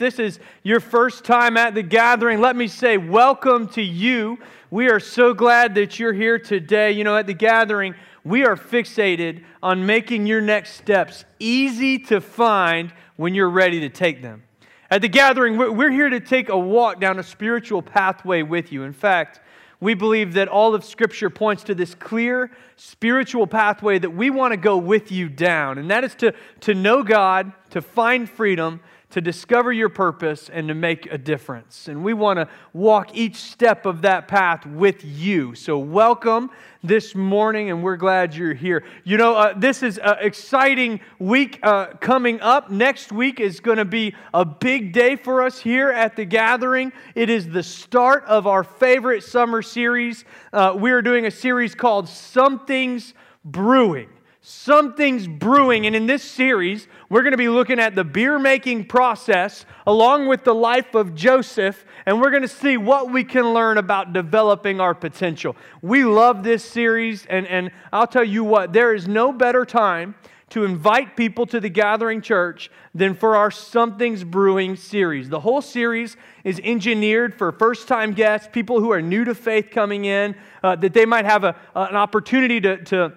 this is your first time at the gathering, let me say welcome to you. We are so glad that you're here today. You know, at the gathering, we are fixated on making your next steps easy to find when you're ready to take them. At the gathering, we're here to take a walk down a spiritual pathway with you. In fact, we believe that all of Scripture points to this clear spiritual pathway that we want to go with you down, and that is to, to know God, to find freedom, to discover your purpose and to make a difference. And we want to walk each step of that path with you. So, welcome this morning, and we're glad you're here. You know, uh, this is an exciting week uh, coming up. Next week is going to be a big day for us here at the gathering. It is the start of our favorite summer series. Uh, we are doing a series called Something's Brewing. Something's brewing. And in this series, we're going to be looking at the beer making process along with the life of Joseph. And we're going to see what we can learn about developing our potential. We love this series. And, and I'll tell you what, there is no better time to invite people to the gathering church than for our Something's Brewing series. The whole series is engineered for first time guests, people who are new to faith coming in, uh, that they might have a, an opportunity to. to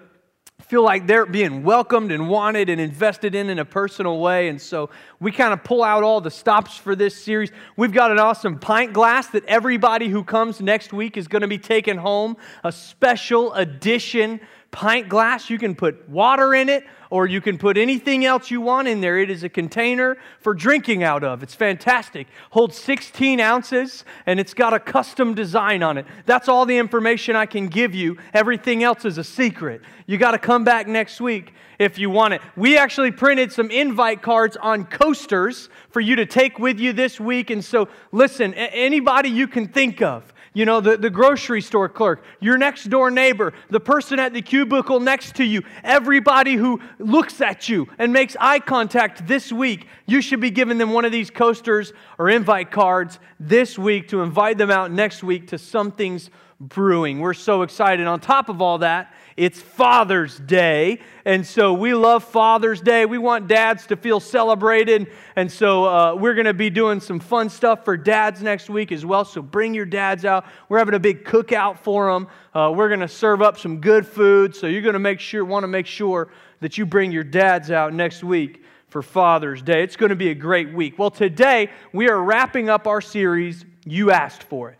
feel like they're being welcomed and wanted and invested in in a personal way. And so we kind of pull out all the stops for this series. We've got an awesome pint glass that everybody who comes next week is going to be taking home, a special edition pint glass. You can put water in it or you can put anything else you want in there. It is a container for drinking out of. It's fantastic. Holds 16 ounces and it's got a custom design on it. That's all the information I can give you. Everything else is a secret. You got to come back next week if you want it. We actually printed some invite cards on coasters for you to take with you this week. And so, listen, anybody you can think of you know, the, the grocery store clerk, your next door neighbor, the person at the cubicle next to you, everybody who looks at you and makes eye contact this week, you should be giving them one of these coasters or invite cards this week to invite them out next week to something's brewing. We're so excited. On top of all that, it's Father's Day. And so we love Father's Day. We want dads to feel celebrated. And so uh, we're going to be doing some fun stuff for dads next week as well. So bring your dads out. We're having a big cookout for them. Uh, we're going to serve up some good food. So you're going to make sure, want to make sure that you bring your dads out next week for Father's Day. It's going to be a great week. Well, today we are wrapping up our series, You Asked For It.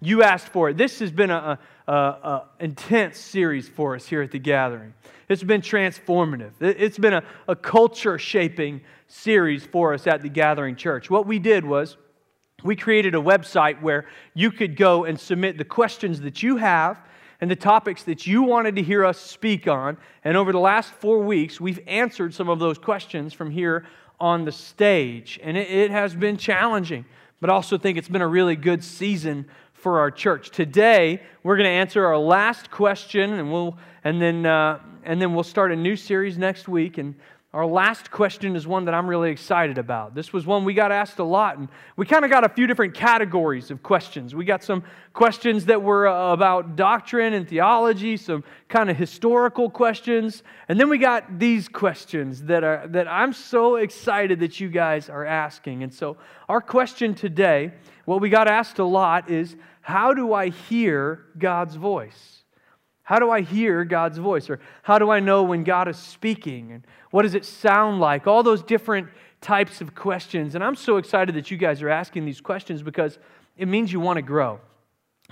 You asked for it. This has been a, a, a intense series for us here at the gathering. It's been transformative. It's been a, a culture shaping series for us at the gathering church. What we did was we created a website where you could go and submit the questions that you have and the topics that you wanted to hear us speak on. And over the last four weeks, we've answered some of those questions from here on the stage. And it, it has been challenging, but also think it's been a really good season for our church. Today, we're going to answer our last question, and we'll and then uh, and then we'll start a new series next week. And our last question is one that I'm really excited about. This was one we got asked a lot, and we kind of got a few different categories of questions. We got some questions that were uh, about doctrine and theology, some kind of historical questions, and then we got these questions that are that I'm so excited that you guys are asking. And so, our question today, what we got asked a lot is how do I hear God's voice? How do I hear God's voice? Or how do I know when God is speaking? And what does it sound like? All those different types of questions. And I'm so excited that you guys are asking these questions because it means you want to grow.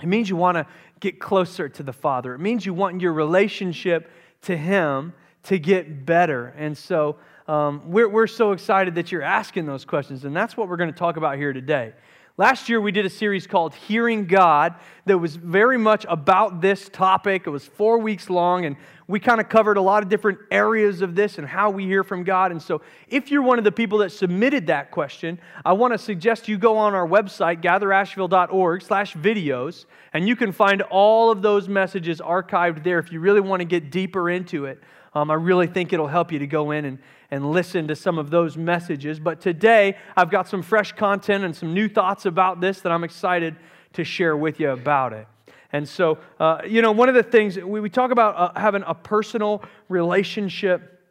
It means you want to get closer to the Father. It means you want your relationship to Him to get better. And so um, we're, we're so excited that you're asking those questions. And that's what we're going to talk about here today. Last year, we did a series called Hearing God that was very much about this topic. It was four weeks long, and we kind of covered a lot of different areas of this and how we hear from God. And so, if you're one of the people that submitted that question, I want to suggest you go on our website, gatherasheville.org slash videos, and you can find all of those messages archived there if you really want to get deeper into it. Um, I really think it'll help you to go in and, and listen to some of those messages. But today, I've got some fresh content and some new thoughts about this that I'm excited to share with you about it. And so, uh, you know, one of the things we, we talk about uh, having a personal relationship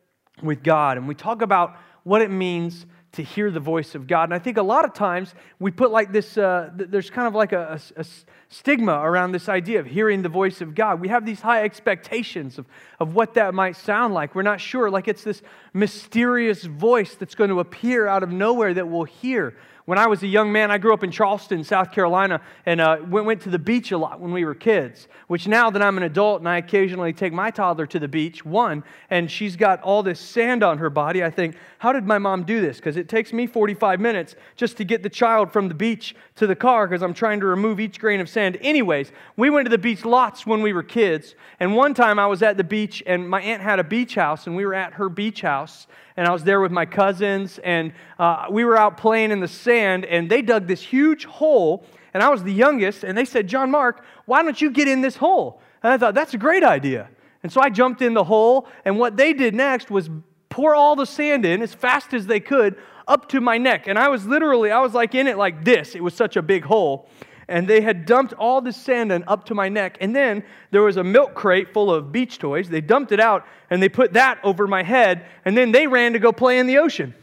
with God, and we talk about what it means to hear the voice of God. And I think a lot of times we put like this, uh, there's kind of like a, a, a, stigma around this idea of hearing the voice of God. We have these high expectations of, of what that might sound like. We're not sure, like it's this mysterious voice that's going to appear out of nowhere that we'll hear. When I was a young man, I grew up in Charleston, South Carolina, and uh, went, went to the beach a lot when we were kids. Which now that I'm an adult and I occasionally take my toddler to the beach, one, and she's got all this sand on her body, I think, how did my mom do this? Because it takes me 45 minutes just to get the child from the beach to the car because I'm trying to remove each grain of sand. Anyways, we went to the beach lots when we were kids. And one time I was at the beach, and my aunt had a beach house, and we were at her beach house and I was there with my cousins, and uh, we were out playing in the sand, and they dug this huge hole, and I was the youngest, and they said, John Mark, why don't you get in this hole? And I thought, that's a great idea. And so I jumped in the hole, and what they did next was pour all the sand in as fast as they could up to my neck. And I was literally, I was like in it like this. It was such a big hole and they had dumped all the sand up to my neck. And then there was a milk crate full of beach toys. They dumped it out and they put that over my head. And then they ran to go play in the ocean.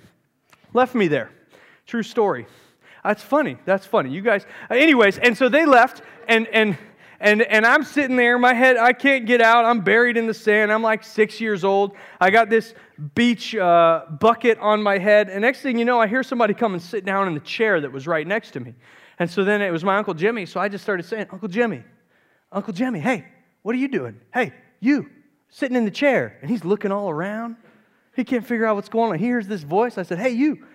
Left me there. True story. That's funny. That's funny. You guys, anyways, and so they left and, and, and, and I'm sitting there, my head, I can't get out. I'm buried in the sand. I'm like six years old. I got this beach uh, bucket on my head. And next thing you know, I hear somebody come and sit down in the chair that was right next to me. And so then it was my Uncle Jimmy. So I just started saying, Uncle Jimmy, Uncle Jimmy, hey, what are you doing? Hey, you, sitting in the chair. And he's looking all around. He can't figure out what's going on. He hears this voice. I said, hey, you,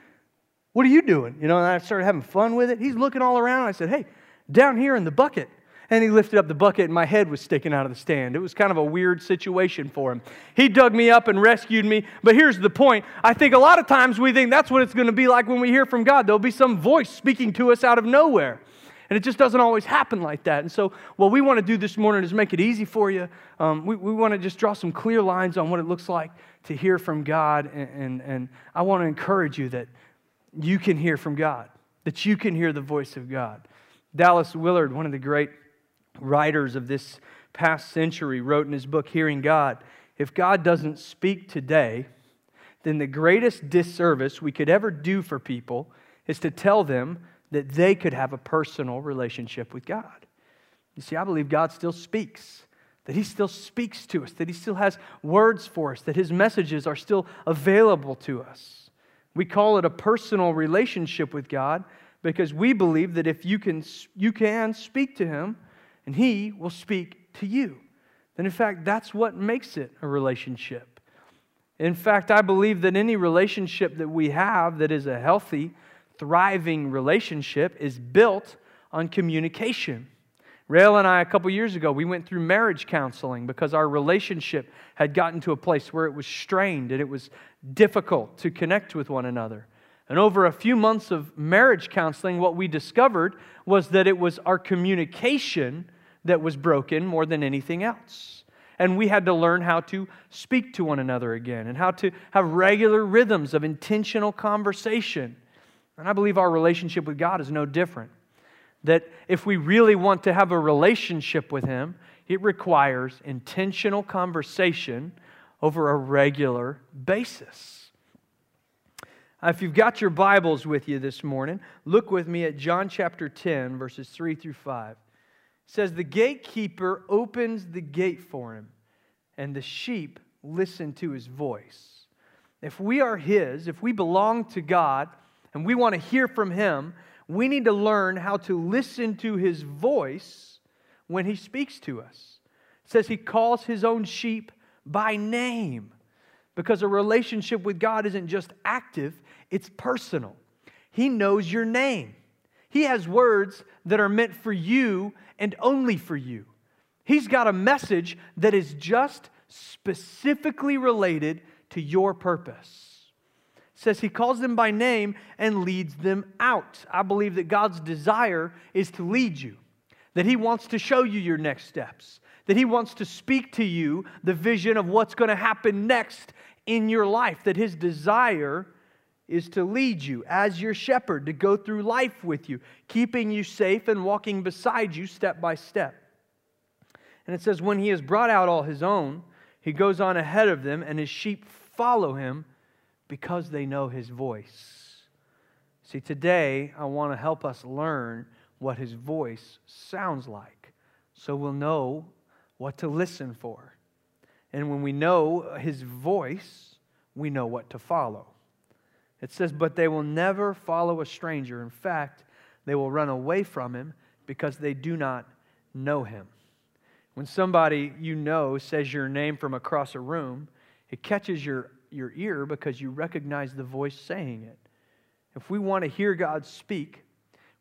what are you doing? You know, and I started having fun with it. He's looking all around. I said, hey, down here in the bucket. And he lifted up the bucket, and my head was sticking out of the stand. It was kind of a weird situation for him. He dug me up and rescued me. But here's the point I think a lot of times we think that's what it's going to be like when we hear from God. There'll be some voice speaking to us out of nowhere. And it just doesn't always happen like that. And so, what we want to do this morning is make it easy for you. Um, we, we want to just draw some clear lines on what it looks like to hear from God. And, and, and I want to encourage you that you can hear from God, that you can hear the voice of God. Dallas Willard, one of the great writers of this past century wrote in his book, Hearing God if God doesn't speak today, then the greatest disservice we could ever do for people is to tell them that they could have a personal relationship with God. You see, I believe God still speaks, that He still speaks to us, that He still has words for us, that His messages are still available to us. We call it a personal relationship with God because we believe that if you can, you can speak to Him, and He will speak to you. And in fact, that's what makes it a relationship. In fact, I believe that any relationship that we have that is a healthy, thriving relationship is built on communication. Rael and I, a couple years ago, we went through marriage counseling because our relationship had gotten to a place where it was strained and it was difficult to connect with one another. And over a few months of marriage counseling, what we discovered was that it was our communication that was broken more than anything else. And we had to learn how to speak to one another again and how to have regular rhythms of intentional conversation. And I believe our relationship with God is no different. That if we really want to have a relationship with Him, it requires intentional conversation over a regular basis. If you've got your Bibles with you this morning, look with me at John chapter 10, verses 3 through 5 says the gatekeeper opens the gate for him, and the sheep listen to his voice. If we are his, if we belong to God, and we want to hear from him, we need to learn how to listen to his voice when he speaks to us. It says he calls his own sheep by name because a relationship with God isn't just active, it's personal. He knows your name. He has words that are meant for you and only for you. He's got a message that is just specifically related to your purpose. It says he calls them by name and leads them out. I believe that God's desire is to lead you, that he wants to show you your next steps, that he wants to speak to you the vision of what's going to happen next in your life, that his desire is to lead you as your shepherd, to go through life with you, keeping you safe and walking beside you step by step. And it says, when he has brought out all his own, he goes on ahead of them, and his sheep follow him because they know his voice. See, today I want to help us learn what his voice sounds like so we'll know what to listen for. And when we know his voice, we know what to follow. It says, But they will never follow a stranger. In fact, they will run away from him because they do not know him. When somebody you know says your name from across a room, it catches your, your ear because you recognize the voice saying it. If we want to hear God speak,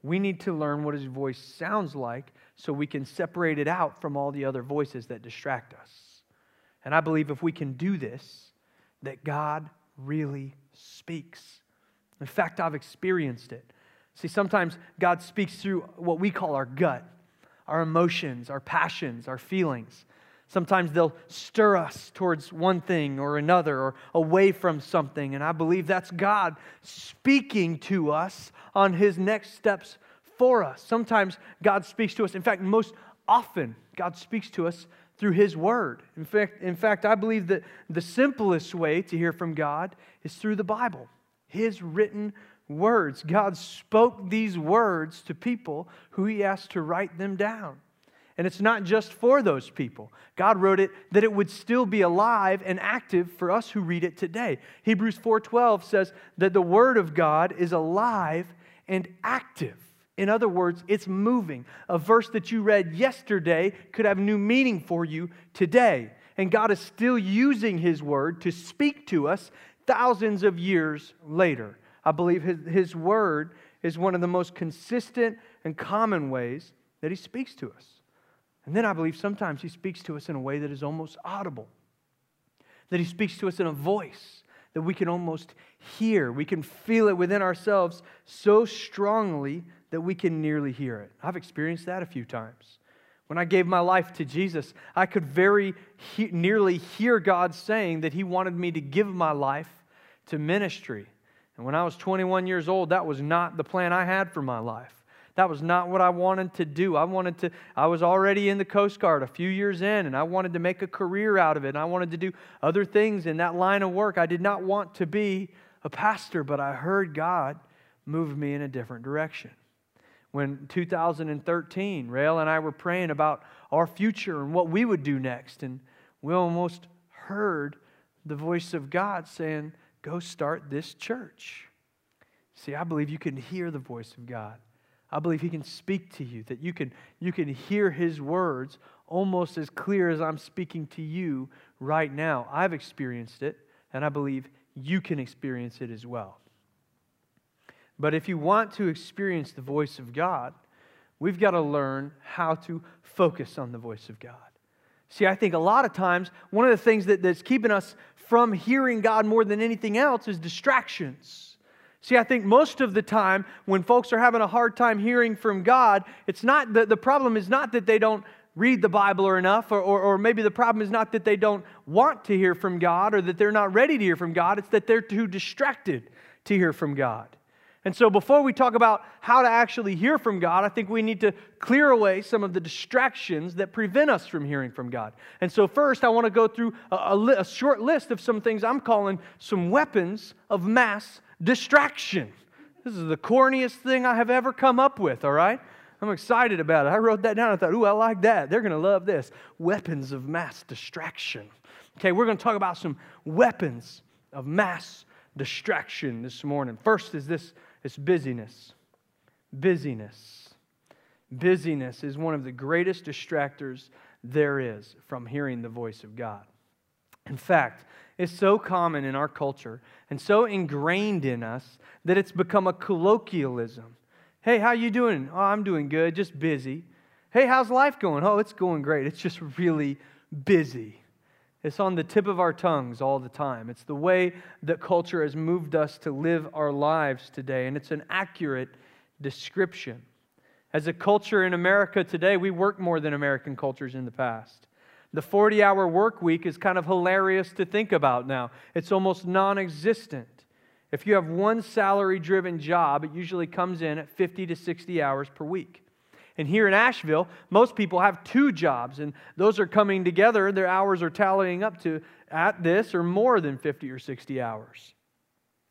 we need to learn what his voice sounds like so we can separate it out from all the other voices that distract us. And I believe if we can do this, that God really speaks. In fact, I've experienced it. See, sometimes God speaks through what we call our gut, our emotions, our passions, our feelings. Sometimes they'll stir us towards one thing or another or away from something. And I believe that's God speaking to us on his next steps for us. Sometimes God speaks to us. In fact, most often, God speaks to us through his word. In fact, in fact, I believe that the simplest way to hear from God is through the Bible, his written words. God spoke these words to people who he asked to write them down. And it's not just for those people. God wrote it that it would still be alive and active for us who read it today. Hebrews 4:12 says that the word of God is alive and active. In other words, it's moving. A verse that you read yesterday could have new meaning for you today. And God is still using his word to speak to us thousands of years later. I believe his, his word is one of the most consistent and common ways that he speaks to us. And then I believe sometimes he speaks to us in a way that is almost audible, that he speaks to us in a voice that we can almost hear. We can feel it within ourselves so strongly that we can nearly hear it. I've experienced that a few times. When I gave my life to Jesus, I could very he- nearly hear God saying that He wanted me to give my life to ministry. And when I was 21 years old, that was not the plan I had for my life. That was not what I wanted to do. I wanted to, I was already in the Coast Guard a few years in, and I wanted to make a career out of it. And I wanted to do other things in that line of work. I did not want to be a pastor, but I heard God move me in a different direction. When 2013, Rael and I were praying about our future and what we would do next, and we almost heard the voice of God saying, Go start this church. See, I believe you can hear the voice of God. I believe He can speak to you, that you can, you can hear His words almost as clear as I'm speaking to you right now. I've experienced it, and I believe you can experience it as well. But if you want to experience the voice of God, we've got to learn how to focus on the voice of God. See, I think a lot of times one of the things that, that's keeping us from hearing God more than anything else is distractions. See, I think most of the time when folks are having a hard time hearing from God, it's not the, the problem is not that they don't read the Bible or enough, or, or, or maybe the problem is not that they don't want to hear from God or that they're not ready to hear from God, it's that they're too distracted to hear from God. And so, before we talk about how to actually hear from God, I think we need to clear away some of the distractions that prevent us from hearing from God. And so, first, I want to go through a, a, a short list of some things I'm calling some weapons of mass distraction. This is the corniest thing I have ever come up with, all right? I'm excited about it. I wrote that down. I thought, ooh, I like that. They're going to love this. Weapons of mass distraction. Okay, we're going to talk about some weapons of mass distraction this morning. First is this it's busyness. Busyness. Busyness is one of the greatest distractors there is from hearing the voice of God. In fact, it's so common in our culture and so ingrained in us that it's become a colloquialism. Hey, how you doing? Oh, I'm doing good, just busy. Hey, how's life going? Oh, it's going great. It's just really busy. It's on the tip of our tongues all the time. It's the way that culture has moved us to live our lives today, and it's an accurate description. As a culture in America today, we work more than American cultures in the past. The 40 hour work week is kind of hilarious to think about now. It's almost non existent. If you have one salary driven job, it usually comes in at 50 to 60 hours per week. And here in Asheville, most people have two jobs, and those are coming together. Their hours are tallying up to at this or more than 50 or 60 hours.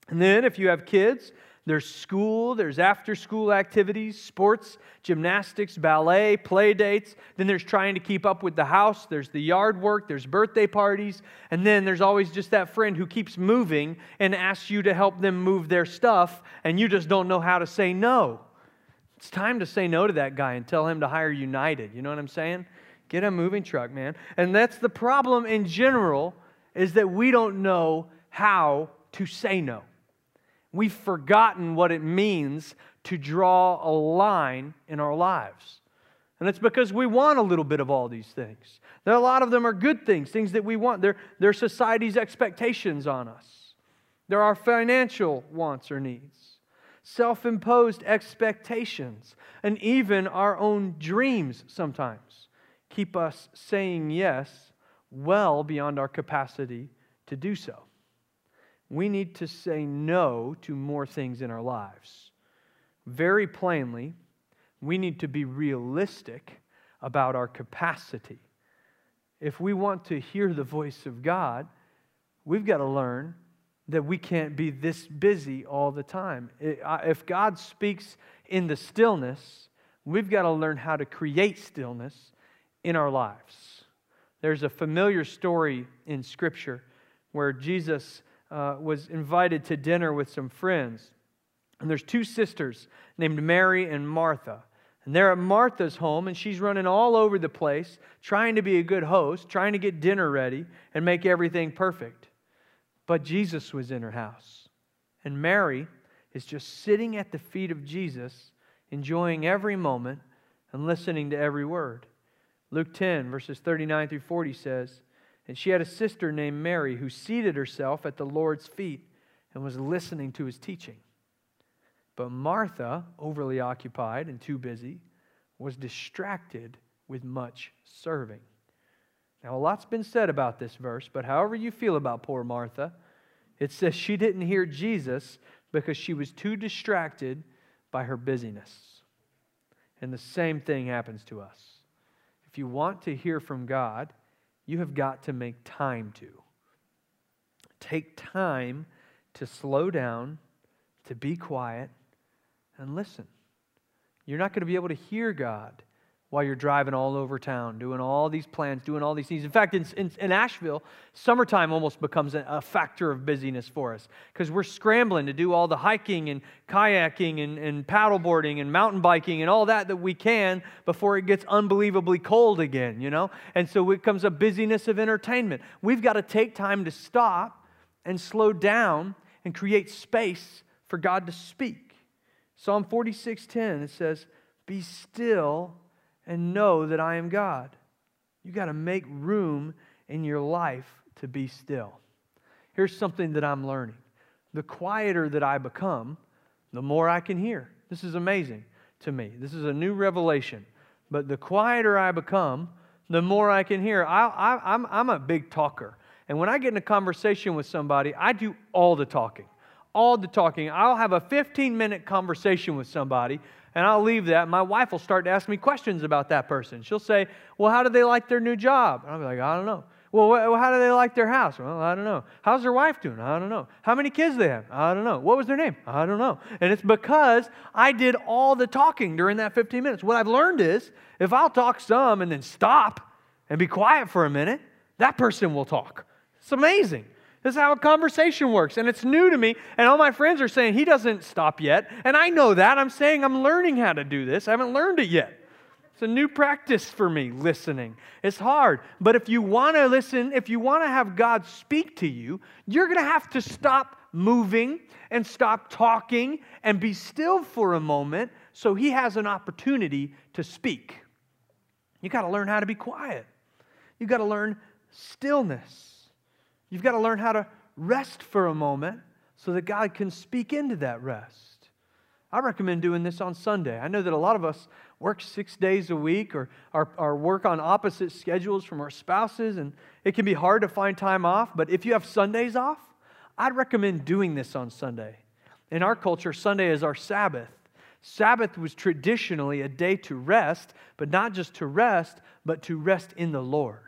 And then if you have kids, There's school, there's after school activities, sports, gymnastics, ballet, play dates. Then there's trying to keep up with the house, there's the yard work, there's birthday parties. And then there's always just that friend who keeps moving and asks you to help them move their stuff, and you just don't know how to say no. It's time to say no to that guy and tell him to hire United. You know what I'm saying? Get a moving truck, man. And that's the problem in general is that we don't know how to say no. We've forgotten what it means to draw a line in our lives. And it's because we want a little bit of all these things. There, a lot of them are good things, things that we want. They're, they're society's expectations on us. There are our financial wants or needs, self imposed expectations, and even our own dreams sometimes keep us saying yes well beyond our capacity to do so we need to say no to more things in our lives. Very plainly, we need to be realistic about our capacity. If we want to hear the voice of God, we've got to learn that we can't be this busy all the time. If God speaks in the stillness, we've got to learn how to create stillness in our lives. There's a familiar story in Scripture where Jesus uh, was invited to dinner with some friends. And there's two sisters named Mary and Martha. And they're at Martha's home, and she's running all over the place, trying to be a good host, trying to get dinner ready and make everything perfect. But Jesus was in her house. And Mary is just sitting at the feet of Jesus, enjoying every moment and listening to every word. Luke 10, verses 39 through 40 says, and she had a sister named Mary who seated herself at the Lord's feet and was listening to his teaching. But Martha, overly occupied and too busy, was distracted with much serving. Now, a lot's been said about this verse, but however you feel about poor Martha, it says she didn't hear Jesus because she was too distracted by her busyness. And the same thing happens to us. If you want to hear from God, you have got to make time to. Take time to slow down, to be quiet, and listen. You're not going to be able to hear God while you're driving all over town, doing all these plans, doing all these things. In fact, in, in, in Asheville, summertime almost becomes a, a factor of busyness for us because we're scrambling to do all the hiking and kayaking and, and paddleboarding and mountain biking and all that that we can before it gets unbelievably cold again, you know? And so it comes a busyness of entertainment. We've got to take time to stop and slow down and create space for God to speak. Psalm 46:10 it says, "Be still and know that I am God. You got to make room in your life to be still. Here's something that I'm learning the quieter that I become, the more I can hear. This is amazing to me. This is a new revelation. But the quieter I become, the more I can hear. I, I, I'm, I'm a big talker. And when I get in a conversation with somebody, I do all the talking. All the talking. I'll have a 15 minute conversation with somebody and I'll leave that. My wife will start to ask me questions about that person. She'll say, Well, how do they like their new job? And I'll be like, I don't know. Well, how do they like their house? Well, I don't know. How's their wife doing? I don't know. How many kids they have? I don't know. What was their name? I don't know. And it's because I did all the talking during that 15 minutes. What I've learned is if I'll talk some and then stop and be quiet for a minute, that person will talk. It's amazing. This is how a conversation works. And it's new to me. And all my friends are saying, he doesn't stop yet. And I know that. I'm saying I'm learning how to do this. I haven't learned it yet. It's a new practice for me, listening. It's hard. But if you want to listen, if you want to have God speak to you, you're going to have to stop moving and stop talking and be still for a moment so he has an opportunity to speak. You got to learn how to be quiet. You got to learn stillness. You've got to learn how to rest for a moment so that God can speak into that rest. I recommend doing this on Sunday. I know that a lot of us work six days a week or, or, work on opposite schedules from our spouses, and it can be hard to find time off. But if you have Sundays off, I'd recommend doing this on Sunday. In our culture, Sunday is our Sabbath. Sabbath was traditionally a day to rest, but not just to rest, but to rest in the Lord.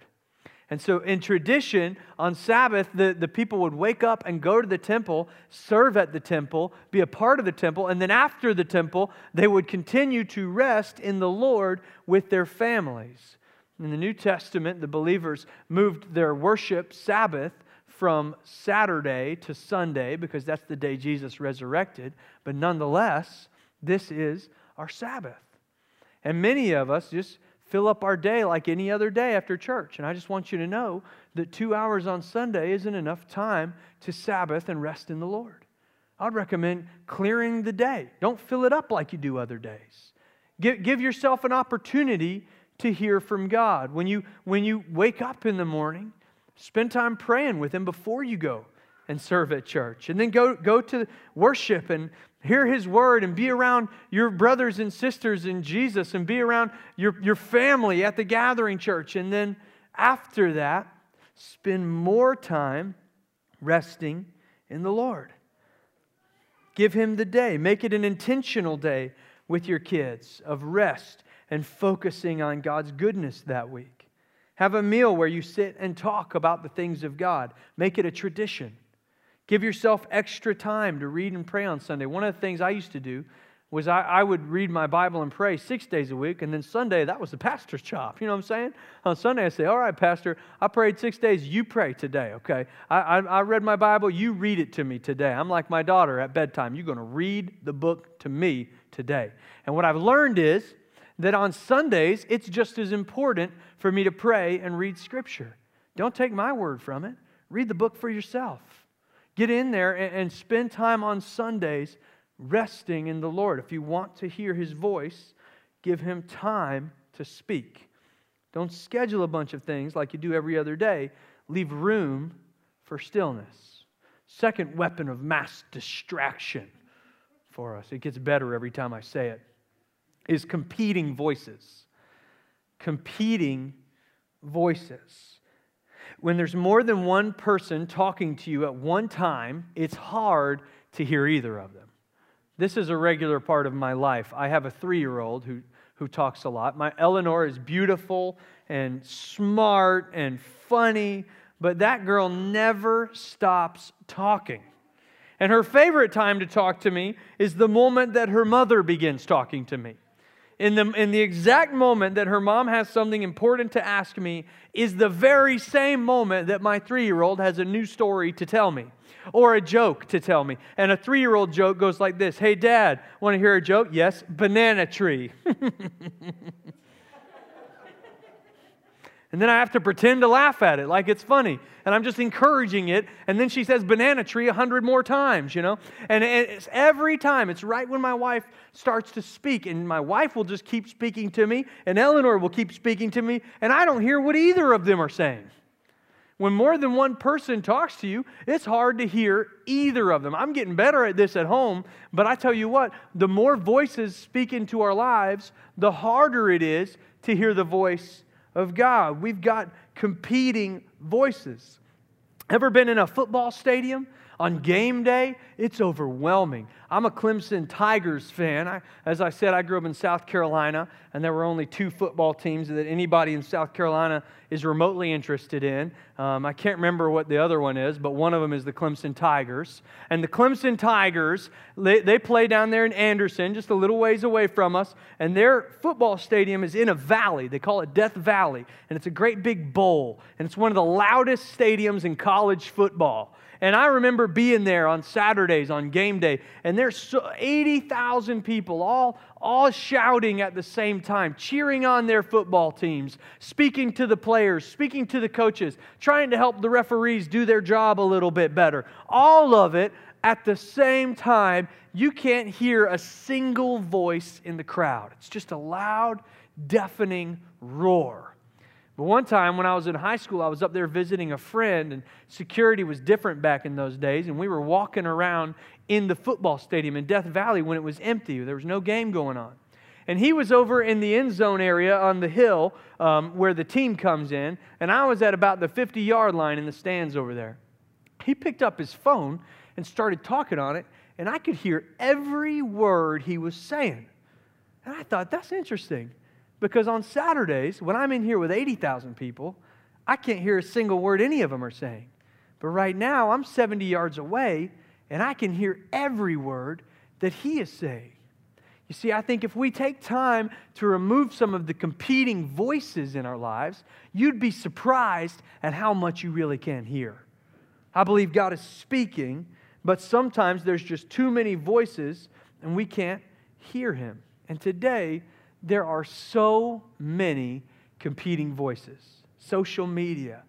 And so, in tradition, on Sabbath, the, the people would wake up and go to the temple, serve at the temple, be a part of the temple, and then after the temple, they would continue to rest in the Lord with their families. In the New Testament, the believers moved their worship Sabbath from Saturday to Sunday because that's the day Jesus resurrected. But nonetheless, this is our Sabbath. And many of us just fill up our day like any other day after church. And I just want you to know that two hours on Sunday isn't enough time to Sabbath and rest in the Lord. I'd recommend clearing the day. Don't fill it up like you do other days. Give, give yourself an opportunity to hear from God. When you, when you wake up in the morning, spend time praying with Him before you go and serve at church. And then go, go to worship and hear his word and be around your brothers and sisters in Jesus and be around your, your family at the gathering church. And then after that, spend more time resting in the Lord. Give him the day. Make it an intentional day with your kids of rest and focusing on God's goodness that week. Have a meal where you sit and talk about the things of God. Make it a tradition. Give yourself extra time to read and pray on Sunday. One of the things I used to do was I, I, would read my Bible and pray six days a week, and then Sunday, that was the pastor's job. You know what I'm saying? On Sunday, I say, All right, Pastor, I prayed six days. You pray today, okay? I, I, I read my Bible. You read it to me today. I'm like my daughter at bedtime. You're going to read the book to me today. And what I've learned is that on Sundays, it's just as important for me to pray and read Scripture. Don't take my word from it, read the book for yourself. Get in there and, spend time on Sundays resting in the Lord. If you want to hear his voice, give him time to speak. Don't schedule a bunch of things like you do every other day. Leave room for stillness. Second weapon of mass distraction for us, it gets better every time I say it, is competing voices. Competing voices when there's more than one person talking to you at one time, it's hard to hear either of them. This is a regular part of my life. I have a three year old who, who talks a lot. My Eleanor is beautiful and smart and funny, but that girl never stops talking. And her favorite time to talk to me is the moment that her mother begins talking to me in the, in the exact moment that her mom has something important to ask me is the very same moment that my three year old has a new story to tell me or a joke to tell me. And a three year old joke goes like this Hey, dad, want to hear a joke? Yes, banana tree. And then I have to pretend to laugh at it like it's funny. And I'm just encouraging it. And then she says banana tree a hundred more times, you know? And it's every time. It's right when my wife starts to speak. And my wife will just keep speaking to me. And Eleanor will keep speaking to me. And I don't hear what either of them are saying. When more than one person talks to you, it's hard to hear either of them. I'm getting better at this at home, but I tell you what, the more voices speak into our lives, the harder it is to hear the voice of God. We've got competing voices. Ever been in a football stadium on game day? It's overwhelming. I'm a Clemson Tigers fan. I, as I said, I grew up in South Carolina, and there were only two football teams that anybody in South Carolina is remotely interested in. Um, I can't remember what the other one is, but one of them is the Clemson Tigers. And the Clemson Tigers, they, they play down there in Anderson, just a little ways away from us, and their football stadium is in a valley. They call it Death Valley, and it's a great big bowl, and it's one of the loudest stadiums in college football. And I remember being there on Saturdays on game day, and there's so 80,000 people all, all shouting at the same time, cheering on their football teams, speaking to the players, speaking to the coaches, trying to help the referees do their job a little bit better. All of it at the same time. You can't hear a single voice in the crowd. It's just a loud, deafening roar. But one time when I was in high school, I was up there visiting a friend, and security was different back in those days. And we were walking around in the football stadium in Death Valley when it was empty. There was no game going on. And he was over in the end zone area on the hill um, where the team comes in, and I was at about the 50 yard line in the stands over there. He picked up his phone and started talking on it, and I could hear every word he was saying. And I thought, that's interesting. Because on Saturdays, when I'm in here with 80,000 people, I can't hear a single word any of them are saying. But right now, I'm 70 yards away, and I can hear every word that He is saying. You see, I think if we take time to remove some of the competing voices in our lives, you'd be surprised at how much you really can hear. I believe God is speaking, but sometimes there's just too many voices and we can't hear Him. And today, there are so many competing voices. Social media,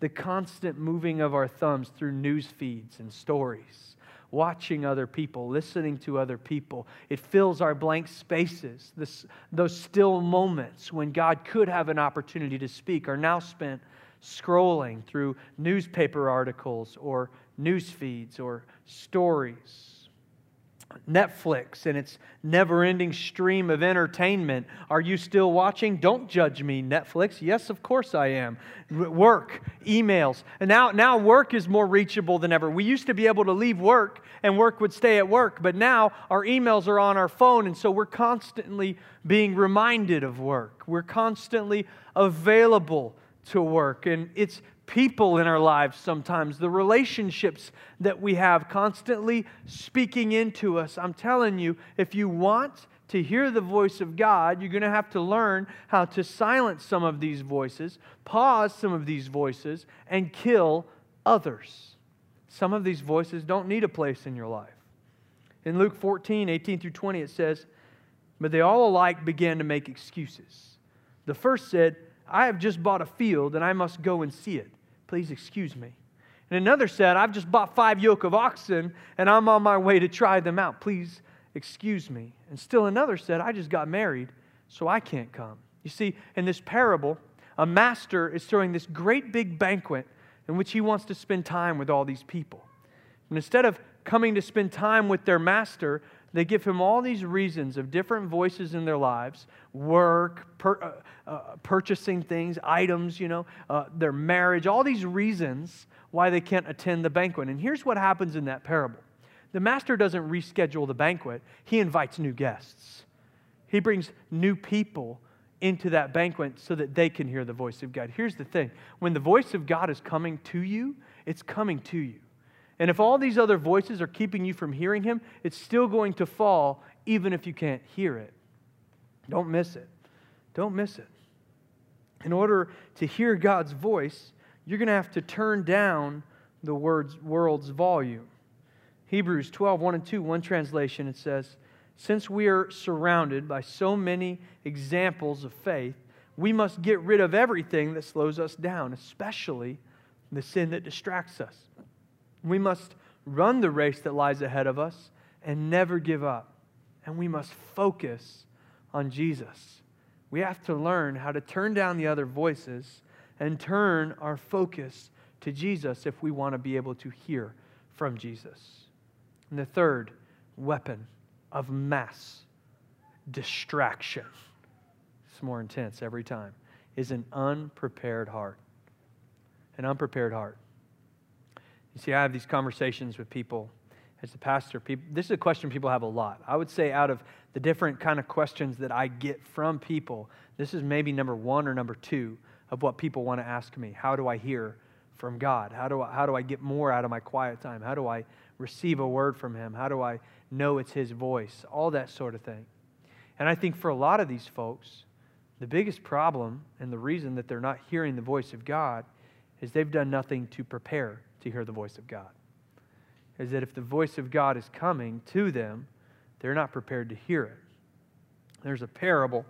the constant moving of our thumbs through news feeds and stories, watching other people, listening to other people. It fills our blank spaces. This, those still moments when God could have an opportunity to speak are now spent scrolling through newspaper articles or news feeds or stories. Netflix and its never ending stream of entertainment. Are you still watching? Don't judge me, Netflix. Yes, of course I am. Work, emails. And now, now work is more reachable than ever. We used to be able to leave work and work would stay at work, but now our emails are on our phone, and so we're constantly being reminded of work. We're constantly available to work. And it's people in our lives sometimes, the relationships that we have constantly speaking into us. I'm telling you, if you want to hear the voice of God, you're going to have to learn how to silence some of these voices, pause some of these voices, and kill others. Some of these voices don't need a place in your life. In Luke 14, 18 through 20, it says, But they all alike began to make excuses. The first said, I have just bought a field and I must go and see it. Please excuse me. And another said, I've just bought five yoke of oxen and I'm on my way to try them out. Please excuse me. And still another said, I just got married, so I can't come. You see, in this parable, a master is throwing this great big banquet in which he wants to spend time with all these people. And instead of coming to spend time with their master, they give him all these reasons of different voices in their lives work, per, uh, uh, purchasing things, items, you know, uh, their marriage, all these reasons why they can't attend the banquet. And here's what happens in that parable the master doesn't reschedule the banquet, he invites new guests. He brings new people into that banquet so that they can hear the voice of God. Here's the thing when the voice of God is coming to you, it's coming to you. And if all these other voices are keeping you from hearing him, it's still going to fall even if you can't hear it. Don't miss it. Don't miss it. In order to hear God's voice, you're going to have to turn down the word's, world's volume. Hebrews 12, 1 and 2, one translation, it says, Since we are surrounded by so many examples of faith, we must get rid of everything that slows us down, especially the sin that distracts us. We must run the race that lies ahead of us and never give up. And we must focus on Jesus. We have to learn how to turn down the other voices and turn our focus to Jesus if we want to be able to hear from Jesus. And the third weapon of mass distraction, it's more intense every time, is an unprepared heart. An unprepared heart. You see, I have these conversations with people as a pastor. People, this is a question people have a lot. I would say, out of the different kind of questions that I get from people, this is maybe number one or number two of what people want to ask me. How do I hear from God? How do I, how do I get more out of my quiet time? How do I receive a word from Him? How do I know it's His voice? All that sort of thing. And I think for a lot of these folks, the biggest problem and the reason that they're not hearing the voice of God is they've done nothing to prepare to hear the voice of God. Is that if the voice of God is coming to them, they're not prepared to hear it. There's a parable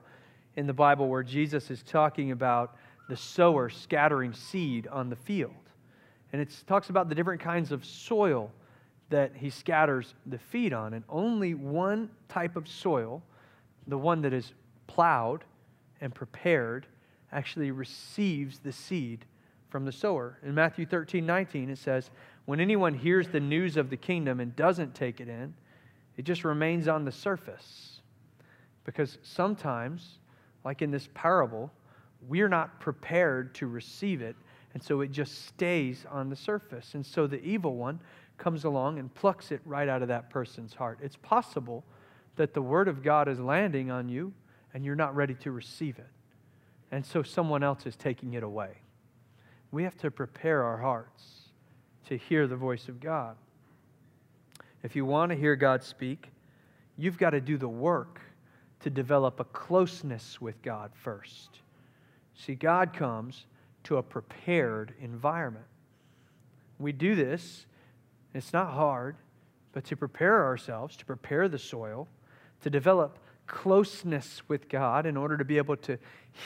in the Bible where Jesus is talking about the sower scattering seed on the field. And it talks about the different kinds of soil that he scatters the feed on. And only one type of soil, the one that is plowed and prepared, actually receives the seed from the sower. In Matthew 13, 19, it says, When anyone hears the news of the kingdom and doesn't take it in, it just remains on the surface. Because sometimes, like in this parable, we're not prepared to receive it, and so it just stays on the surface. And so the evil one comes along and plucks it right out of that person's heart. It's possible that the word of God is landing on you and you're not ready to receive it. And so someone else is taking it away. We have to prepare our hearts to hear the voice of God. If you want to hear God speak, you've got to do the work to develop a closeness with God first. See, God comes to a prepared environment. We do this, it's not hard, but to prepare ourselves, to prepare the soil, to develop closeness with God in order to be able to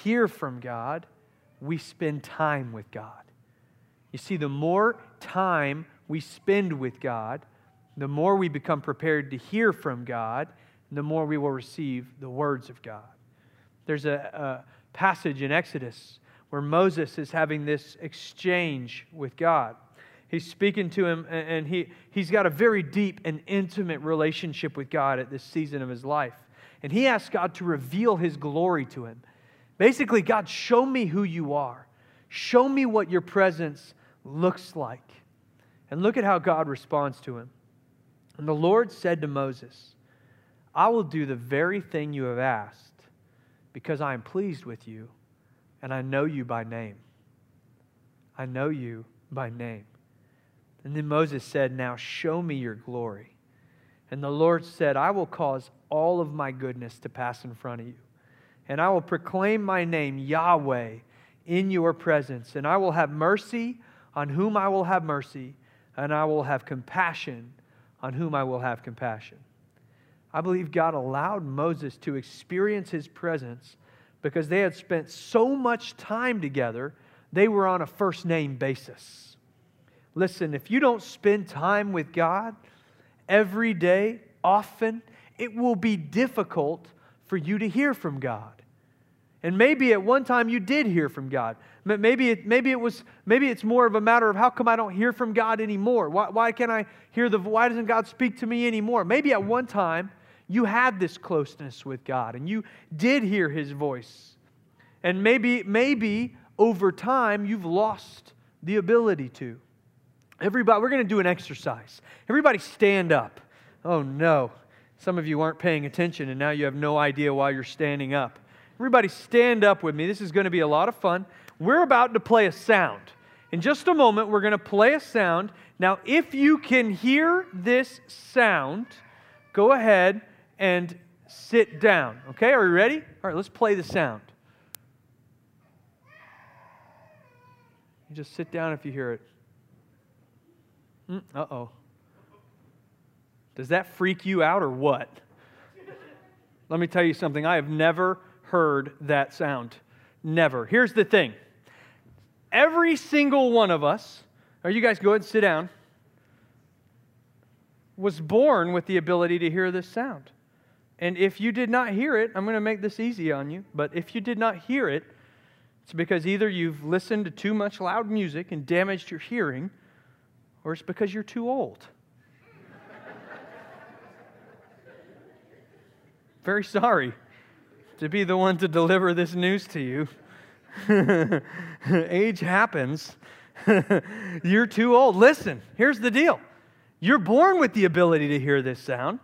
hear from God, we spend time with God. You see, the more time we spend with God, the more we become prepared to hear from God, the more we will receive the words of God. There's a, a passage in Exodus where Moses is having this exchange with God. He's speaking to him, and he, he's got a very deep and intimate relationship with God at this season of his life. And he asks God to reveal his glory to him. Basically, God, show me who you are. Show me what your presence looks like. And look at how God responds to him. And the Lord said to Moses, I will do the very thing you have asked because I am pleased with you and I know you by name. I know you by name. And then Moses said, Now show me your glory. And the Lord said, I will cause all of my goodness to pass in front of you. And I will proclaim my name, Yahweh, in your presence. And I will have mercy on whom I will have mercy, and I will have compassion on whom I will have compassion. I believe God allowed Moses to experience his presence because they had spent so much time together, they were on a first name basis. Listen, if you don't spend time with God every day, often, it will be difficult for you to hear from God. And maybe at one time you did hear from God. Maybe it, maybe it was maybe it's more of a matter of how come I don't hear from God anymore? Why, why can't I hear the why doesn't God speak to me anymore? Maybe at one time you had this closeness with God and you did hear his voice. And maybe maybe over time you've lost the ability to. Everybody, we're going to do an exercise. Everybody stand up. Oh no. Some of you aren't paying attention and now you have no idea why you're standing up. Everybody stand up with me. This is going to be a lot of fun. We're about to play a sound. In just a moment, we're going to play a sound. Now, if you can hear this sound, go ahead and sit down. Okay, are you ready? All right, let's play the sound. You just sit down if you hear it. Mm, uh oh. Does that freak you out or what? Let me tell you something. I have never heard that sound. Never. Here's the thing every single one of us, or you guys go ahead and sit down, was born with the ability to hear this sound. And if you did not hear it, I'm going to make this easy on you, but if you did not hear it, it's because either you've listened to too much loud music and damaged your hearing, or it's because you're too old. Very sorry to be the one to deliver this news to you. Age happens. You're too old. Listen, here's the deal you're born with the ability to hear this sound,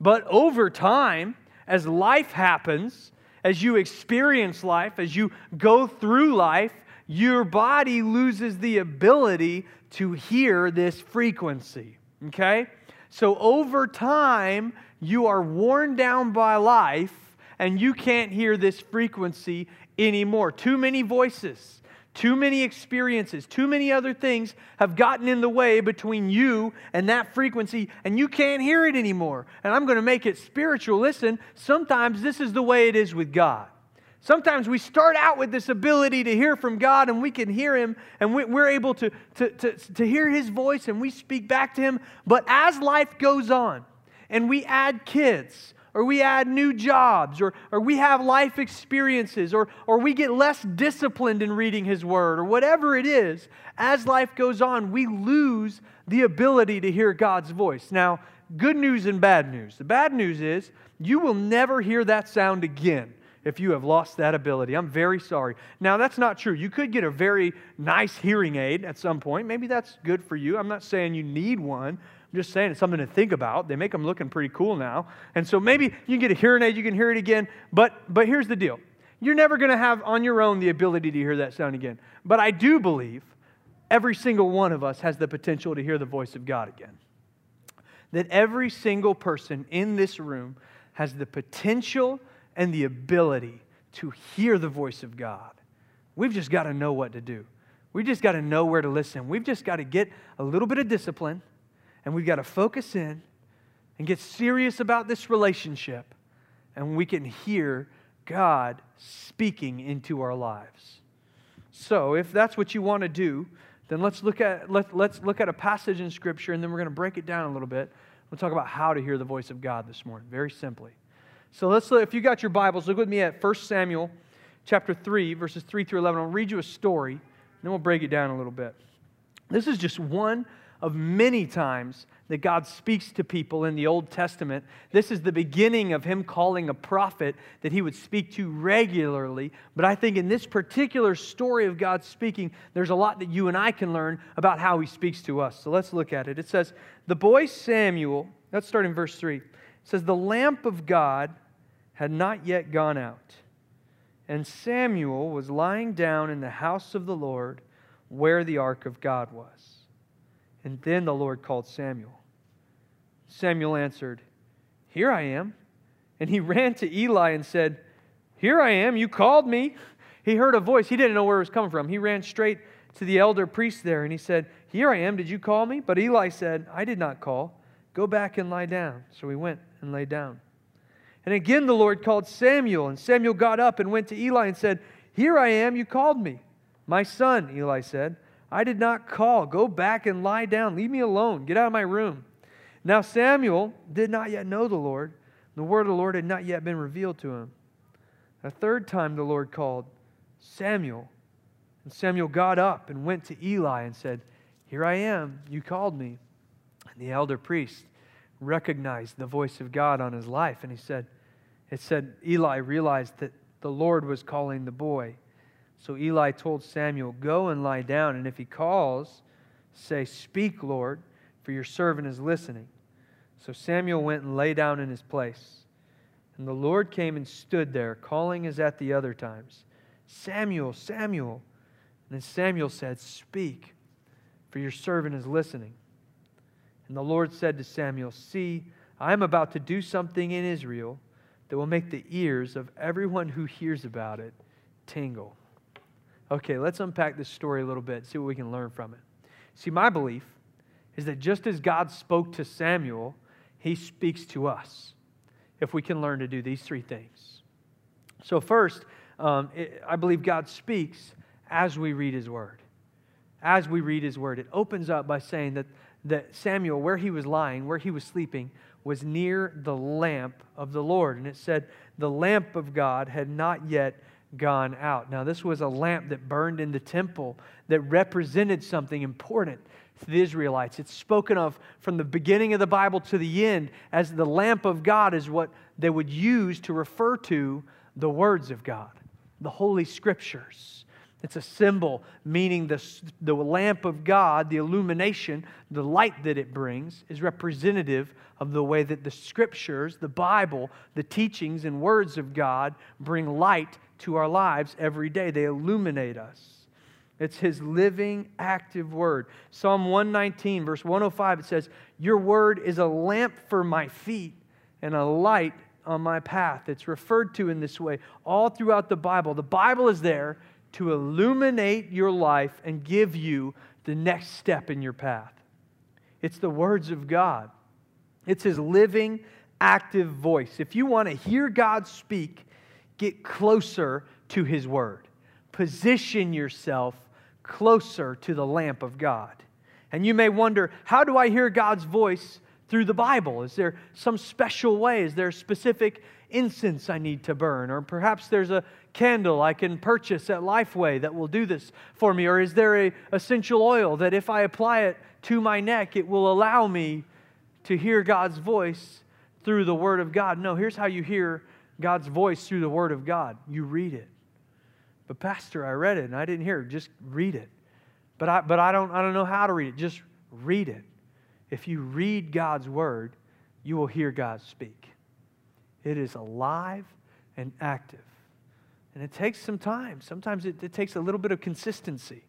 but over time, as life happens, as you experience life, as you go through life, your body loses the ability to hear this frequency. Okay? So over time, you are worn down by life and you can't hear this frequency anymore. Too many voices, too many experiences, too many other things have gotten in the way between you and that frequency, and you can't hear it anymore. And I'm going to make it spiritual. Listen, sometimes this is the way it is with God. Sometimes we start out with this ability to hear from God and we can hear Him and we're able to, to, to, to hear His voice and we speak back to Him. But as life goes on and we add kids or we add new jobs, or, or we have life experiences, or, or we get less disciplined in reading His Word, or whatever it is, as life goes on, we lose the ability to hear God's voice. Now, good news and bad news. The bad news is you will never hear that sound again if you have lost that ability. I'm very sorry. Now, that's not true. You could get a very nice hearing aid at some point. Maybe that's good for you. I'm not saying you need one, I'm just saying it's something to think about. They make them looking pretty cool now. And so maybe you can get a hearing aid, you can hear it again. But, but here's the deal you're never going to have on your own the ability to hear that sound again. But I do believe every single one of us has the potential to hear the voice of God again. That every single person in this room has the potential and the ability to hear the voice of God. We've just got to know what to do. We've just got to know where to listen. We've just got to get a little bit of discipline and we've got to focus in and get serious about this relationship and we can hear God speaking into our lives. So, if that's what you want to do, then let's look at let, let's look at a passage in scripture and then we're going to break it down a little bit. We'll talk about how to hear the voice of God this morning, very simply. So let's look, if you got your Bibles, look with me at 1 Samuel chapter 3, verses 3 through 11. I'll read you a story, and then we'll break it down a little bit. This is just one of many times that God speaks to people in the Old Testament. This is the beginning of Him calling a prophet that He would speak to regularly. But I think in this particular story of God speaking, there's a lot that you and I can learn about how He speaks to us. So let's look at it. It says, The boy Samuel, let's start in verse 3. It says, The lamp of God had not yet gone out, and Samuel was lying down in the house of the Lord where the ark of God was. And then the Lord called Samuel. Samuel answered, Here I am. And he ran to Eli and said, Here I am, you called me. He heard a voice. He didn't know where it was coming from. He ran straight to the elder priest there and he said, Here I am, did you call me? But Eli said, I did not call. Go back and lie down. So he went and lay down. And again the Lord called Samuel, and Samuel got up and went to Eli and said, Here I am, you called me. My son, Eli said, I did not call. Go back and lie down. Leave me alone. Get out of my room. Now Samuel did not yet know the Lord. The word of the Lord had not yet been revealed to him. A third time the Lord called Samuel. And Samuel got up and went to Eli and said, Here I am. You called me. And the elder priest recognized the voice of God on his life. And he said, It said, Eli realized that the Lord was calling the boy. So Eli told Samuel, Go and lie down, and if he calls, say, Speak, Lord, for your servant is listening. So Samuel went and lay down in his place. And the Lord came and stood there, calling as at the other times, Samuel, Samuel. And then Samuel said, Speak, for your servant is listening. And the Lord said to Samuel, See, I am about to do something in Israel that will make the ears of everyone who hears about it tingle. Okay, let's unpack this story a little bit, see what we can learn from it. See, my belief is that just as God spoke to Samuel, he speaks to us if we can learn to do these three things. So, first, um, it, I believe God speaks as we read his word. As we read his word, it opens up by saying that, that Samuel, where he was lying, where he was sleeping, was near the lamp of the Lord. And it said, the lamp of God had not yet gone out. Now, this was a lamp that burned in the temple that represented something important to the Israelites. It's spoken of from the beginning of the Bible to the end as the lamp of God, is what they would use to refer to the words of God, the Holy Scriptures. It's a symbol meaning the, the lamp of God, the illumination, the light that it brings, is representative of the way that the scriptures, the Bible, the teachings and words of God bring light to our lives every day. They illuminate us. It's his living, active word. Psalm 119, verse 105, it says, Your word is a lamp for my feet and a light on my path. It's referred to in this way all throughout the Bible. The Bible is there to illuminate your life and give you the next step in your path. It's the words of God, it's His living, active voice. If you want to hear God speak, get closer to His word. Position yourself closer to the lamp of God. And you may wonder, how do I hear God's voice through the Bible? Is there some special way? Is there a specific incense I need to burn? Or perhaps there's a candle I can purchase at Lifeway that will do this for me? Or is there a essential oil that if I apply it to my neck, it will allow me to hear God's voice through the Word of God? No, here's how you hear God's voice through the Word of God you read it. But, Pastor, I read it and I didn't hear it. Just read it. But I, but I, don't, I don't know how to read it. Just read it. If you read God's Word, you will hear God speak. It is alive and active. And it takes some time. Sometimes it, it takes a little bit of consistency,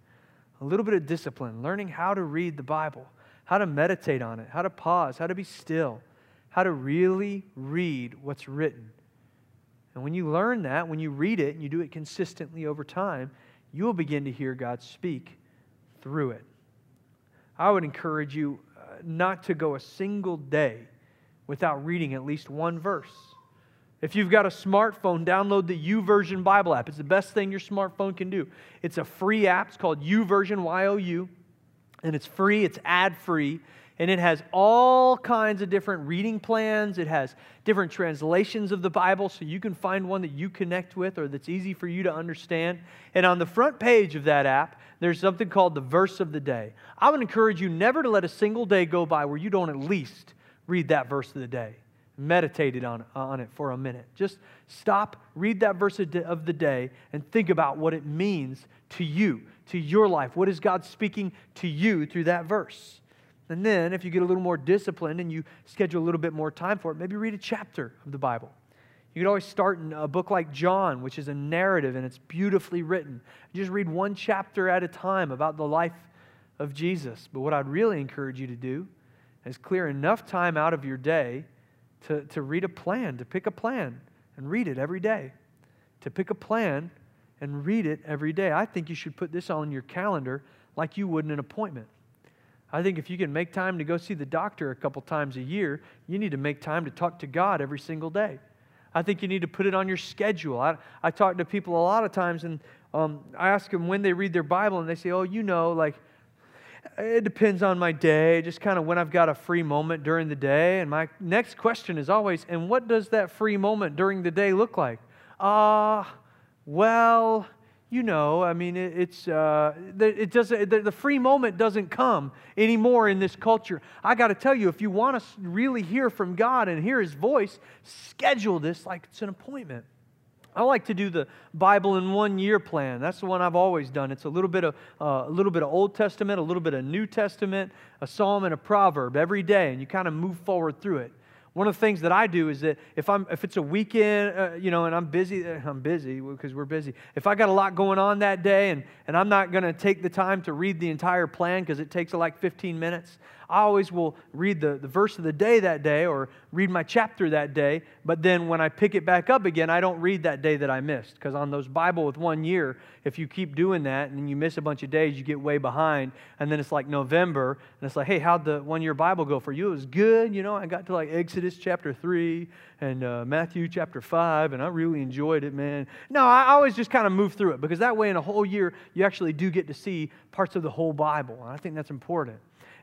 a little bit of discipline, learning how to read the Bible, how to meditate on it, how to pause, how to be still, how to really read what's written. And when you learn that, when you read it and you do it consistently over time, you will begin to hear God speak through it. I would encourage you uh, not to go a single day without reading at least one verse. If you've got a smartphone, download the YouVersion Bible app. It's the best thing your smartphone can do. It's a free app. It's called YouVersion, Y O U. And it's free, it's ad free. And it has all kinds of different reading plans. It has different translations of the Bible so you can find one that you connect with or that's easy for you to understand. And on the front page of that app, there's something called the verse of the day. I would encourage you never to let a single day go by where you don't at least read that verse of the day meditated on, on it for a minute. Just stop, read that verse of the day, and think about what it means to you, to your life. What is God speaking to you through that verse? And then, if you get a little more disciplined and you schedule a little bit more time for it, maybe read a chapter of the Bible. You could always start in a book like John, which is a narrative and it's beautifully written. Just read one chapter at a time about the life of Jesus. But what I'd really encourage you to do is clear enough time out of your day to, to read a plan, to pick a plan and read it every day. To pick a plan and read it every day. I think you should put this on your calendar like you would an appointment. I think if you can make time to go see the doctor a couple times a year, you need to make time to talk to God every single day. I think you need to put it on your schedule. I, I talk to people a lot of times, and um, I ask them when they read their Bible, and they say, Oh, you know, like it depends on my day, just kind of when I've got a free moment during the day. And my next question is always, and what does that free moment during the day look like? Ah, uh, well, you know, I mean, it, it's uh, it doesn't the, the, free moment doesn't come anymore in this culture. I got to tell you, if you want to really hear from God and hear His voice, schedule this like it's an appointment. I like to do the Bible in one year plan. That's the one I've always done. It's a little bit of uh, a little bit of Old Testament, a little bit of New Testament, a psalm and a proverb every day, and you kind of move forward through it. One of the things that I do is that if I'm if it's a weekend, uh, you know, and I'm busy, uh, I'm busy because we're busy. If I got a lot going on that day, and and I'm not going to take the time to read the entire plan because it takes like 15 minutes, I always will read the, the verse of the day that day or read my chapter that day. But then when I pick it back up again, I don't read that day that I missed. Because on those Bible with one year, if you keep doing that and you miss a bunch of days, you get way behind. And then it's like November, and it's like, hey, how'd the one year Bible go for you? It was good. You know, I got to like Exodus chapter 3 and uh, Matthew chapter 5, and I really enjoyed it, man. No, I always just kind of move through it because that way in a whole year, you actually do get to see parts of the whole Bible. And I think that's important.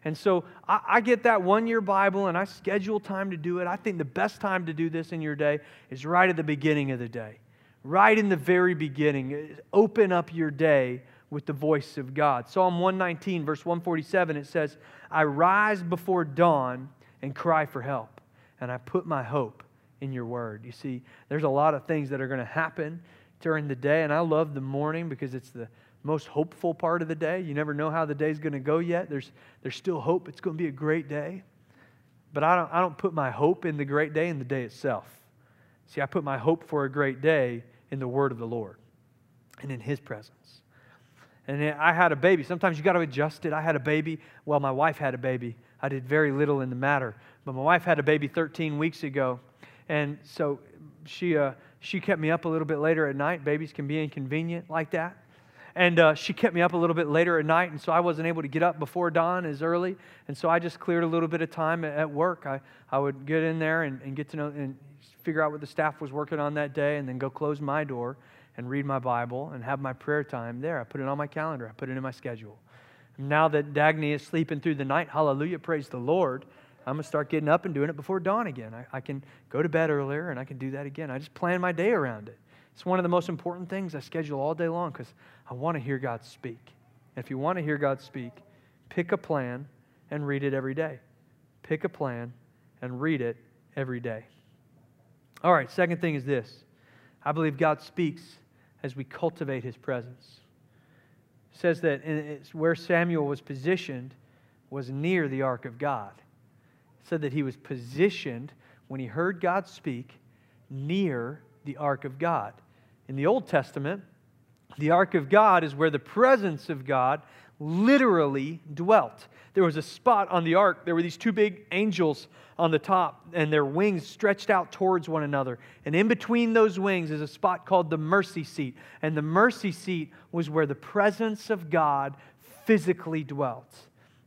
And so I, I get that one year Bible and I schedule time to do it. I think the best time to do this in your day is right at the beginning of the day, right in the very beginning. Open up your day with the voice of God. Psalm 119, verse 147, it says, I rise before dawn and cry for help, and I put my hope in your word. You see, there's a lot of things that are going to happen during the day, and I love the morning because it's the most hopeful part of the day. You never know how the day's going to go yet. There's, there's still hope. It's going to be a great day. But I don't, I don't put my hope in the great day in the day itself. See, I put my hope for a great day in the word of the Lord and in his presence. And I had a baby. Sometimes you got to adjust it. I had a baby. Well, my wife had a baby. I did very little in the matter. But my wife had a baby 13 weeks ago. And so she, uh, she kept me up a little bit later at night. Babies can be inconvenient like that. And uh, she kept me up a little bit later at night, and so I wasn't able to get up before dawn as early. And so I just cleared a little bit of time at work. I, I would get in there and, and get to know and figure out what the staff was working on that day, and then go close my door and read my Bible and have my prayer time there. I put it on my calendar, I put it in my schedule. Now that Dagny is sleeping through the night, hallelujah, praise the Lord. I'm going to start getting up and doing it before dawn again. I, I, can go to bed earlier and I can do that again. I just plan my day around it. It's one of the most important things I schedule all day long because I want to hear God speak. And if you want to hear God speak, pick a plan and read it every day. Pick a plan and read it every day. All right, second thing is this I believe God speaks as we cultivate his presence. It says that where Samuel was positioned was near the ark of God. It said that he was positioned when he heard God speak near the ark of God. In the Old Testament, the ark of God is where the presence of God literally dwelt. There was a spot on the ark, there were these two big angels on the top, and their wings stretched out towards one another. And in between those wings is a spot called the mercy seat. And the mercy seat was where the presence of God physically dwelt.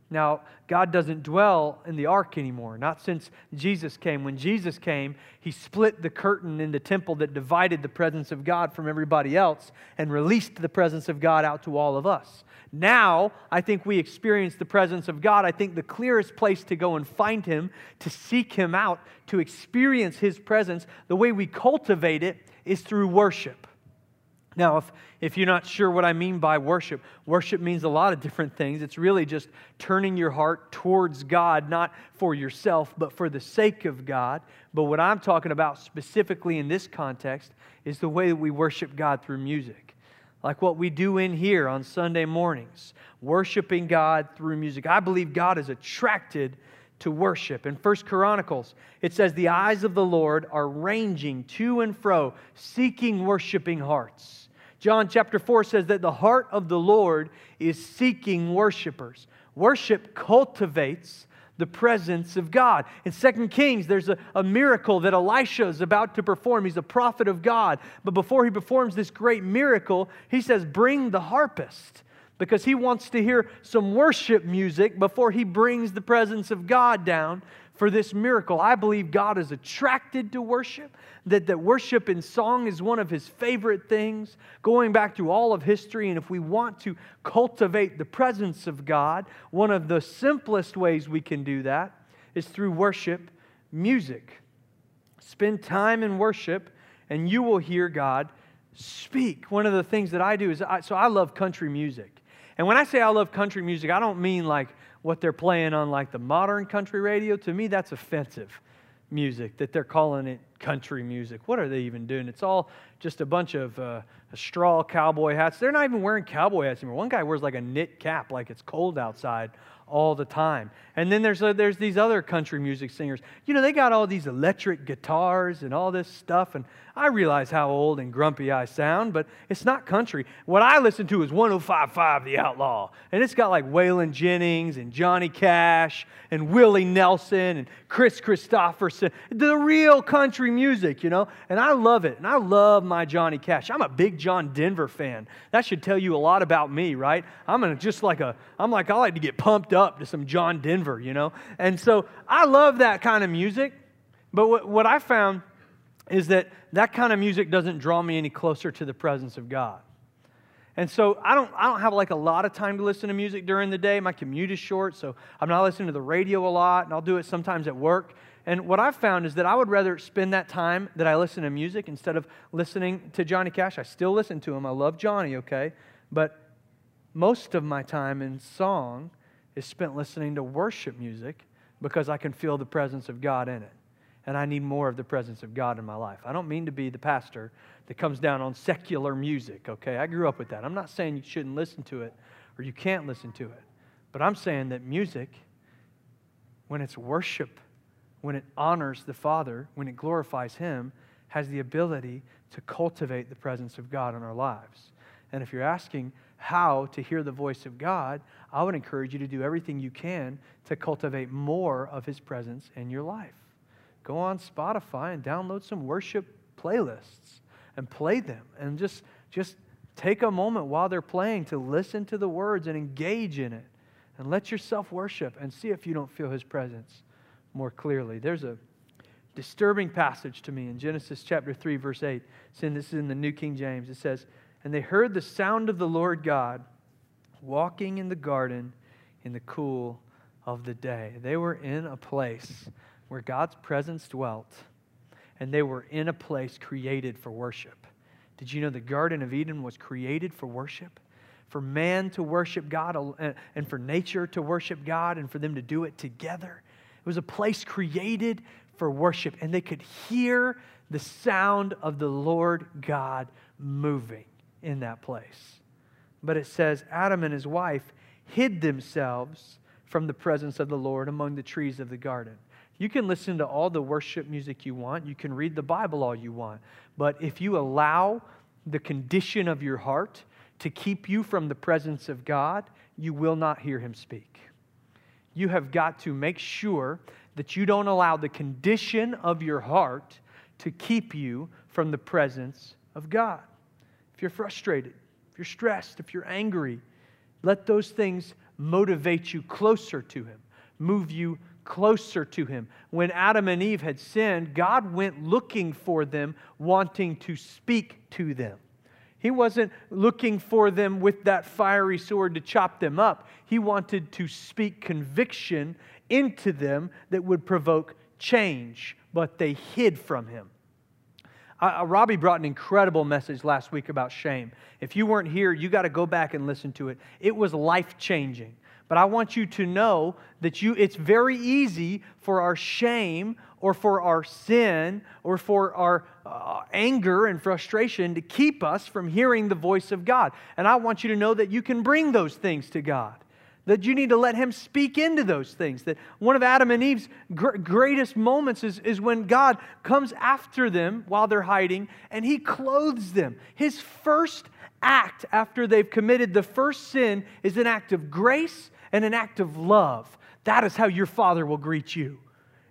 Now, God doesn't dwell in the ark anymore, not since Jesus came. When Jesus came, he split the curtain in the temple that divided the presence of God from everybody else and released the presence of God out to all of us. Now, I think we experience the presence of God. I think the clearest place to go and find him, to seek him out, to experience his presence, the way we cultivate it is through worship. Now, if, if you're not sure what I mean by worship, worship means a lot of different things. It's really just turning your heart towards God, not for yourself, but for the sake of God. But what I'm talking about specifically in this context is the way that we worship God through music. Like what we do in here on Sunday mornings, worshiping God through music. I believe God is attracted to worship. In First Chronicles, it says, The eyes of the Lord are ranging to and fro, seeking worshiping hearts. John chapter 4 says that the heart of the Lord is seeking worshipers. Worship cultivates the presence of God. In 2 Kings, there's a, a miracle that Elisha is about to perform. He's a prophet of God. But before he performs this great miracle, he says, Bring the harpist because he wants to hear some worship music before he brings the presence of God down for this miracle. I believe God is attracted to worship, that, that worship in song is one of his favorite things, going back through all of history. And if we want to cultivate the presence of God, one of the simplest ways we can do that is through worship music. Spend time in worship, and you will hear God speak. One of the things that I do is, I, so I love country music. And when I say I love country music, I don't mean like what they're playing on like the modern country radio, to me that's offensive music that they're calling it country music. What are they even doing? It's all just a bunch of uh, straw cowboy hats. They're not even wearing cowboy hats anymore. One guy wears like a knit cap, like it's cold outside all the time. And then there's, uh, there's these other country music singers. You know, they got all these electric guitars and all this stuff. And I realize how old and grumpy I sound, but it's not country. What I listen to is 1055 The Outlaw. And it's got like Waylon Jennings and Johnny Cash and Willie Nelson and Kris Kristofferson, the real country music, you know. And I love it. And I love my Johnny Cash. I'm a big John Denver fan. That should tell you a lot about me, right? I'm just like a, I'm like, I like to get pumped up to some John Denver, you know. And so I love that kind of music. But what, what I found is that that kind of music doesn't draw me any closer to the presence of God. And so I don't, I don't have like a lot of time to listen to music during the day. My commute is short, so I'm not listening to the radio a lot, and I'll do it sometimes at work. And what I've found is that I would rather spend that time that I listen to music instead of listening to Johnny Cash. I still listen to him. I love Johnny, okay? But most of my time in song is spent listening to worship music because I can feel the presence of God in it and I need more of the presence of God in my life. I don't mean to be the pastor that comes down on secular music, okay? I grew up with that. I'm not saying you shouldn't listen to it or you can't listen to it, but I'm saying that music, when it's worship, when it honors the Father, when it glorifies Him, has the ability to cultivate the presence of God in our lives. And if you're asking how to hear the voice of God, I would encourage you to do everything you can to cultivate more of His presence in your life go on Spotify and download some worship playlists and play them and just just take a moment while they're playing to listen to the words and engage in it and let yourself worship and see if you don't feel his presence more clearly. There's a disturbing passage to me in Genesis chapter 3 verse 8. Saying this is in the New King James. It says, "And they heard the sound of the Lord God walking in the garden in the cool of the day." They were in a place where God's presence dwelt, and they were in a place created for worship. Did you know the Garden of Eden was created for worship? For man to worship God and for nature to worship God and for them to do it together. It was a place created for worship, and they could hear the sound of the Lord God moving in that place. But it says Adam and his wife hid themselves from the presence of the Lord among the trees of the garden. You can listen to all the worship music you want. You can read the Bible all you want. But if you allow the condition of your heart to keep you from the presence of God, you will not hear him speak. You have got to make sure that you don't allow the condition of your heart to keep you from the presence of God. If you're frustrated, if you're stressed, if you're angry, let those things motivate you closer to Him, move you closer to Him. When Adam and Eve had sinned, God went looking for them, wanting to speak to them. He wasn't looking for them with that fiery sword to chop them up. He wanted to speak conviction into them that would provoke change, but they hid from him. Uh, Robbie brought an incredible message last week about shame. If you weren't here, you got to go back and listen to it. It was life changing. But I want you to know that you, it's very easy for our shame or for our sin or for our uh, anger and frustration to keep us from hearing the voice of God. And I want you to know that you can bring those things to God. That you need to let Him speak into those things. That one of Adam and Eve's gr- greatest moments is, is when God comes after them while they're hiding and He clothes them. His first act after they've committed the first sin is an act of grace and an act of love. That is how your Father will greet you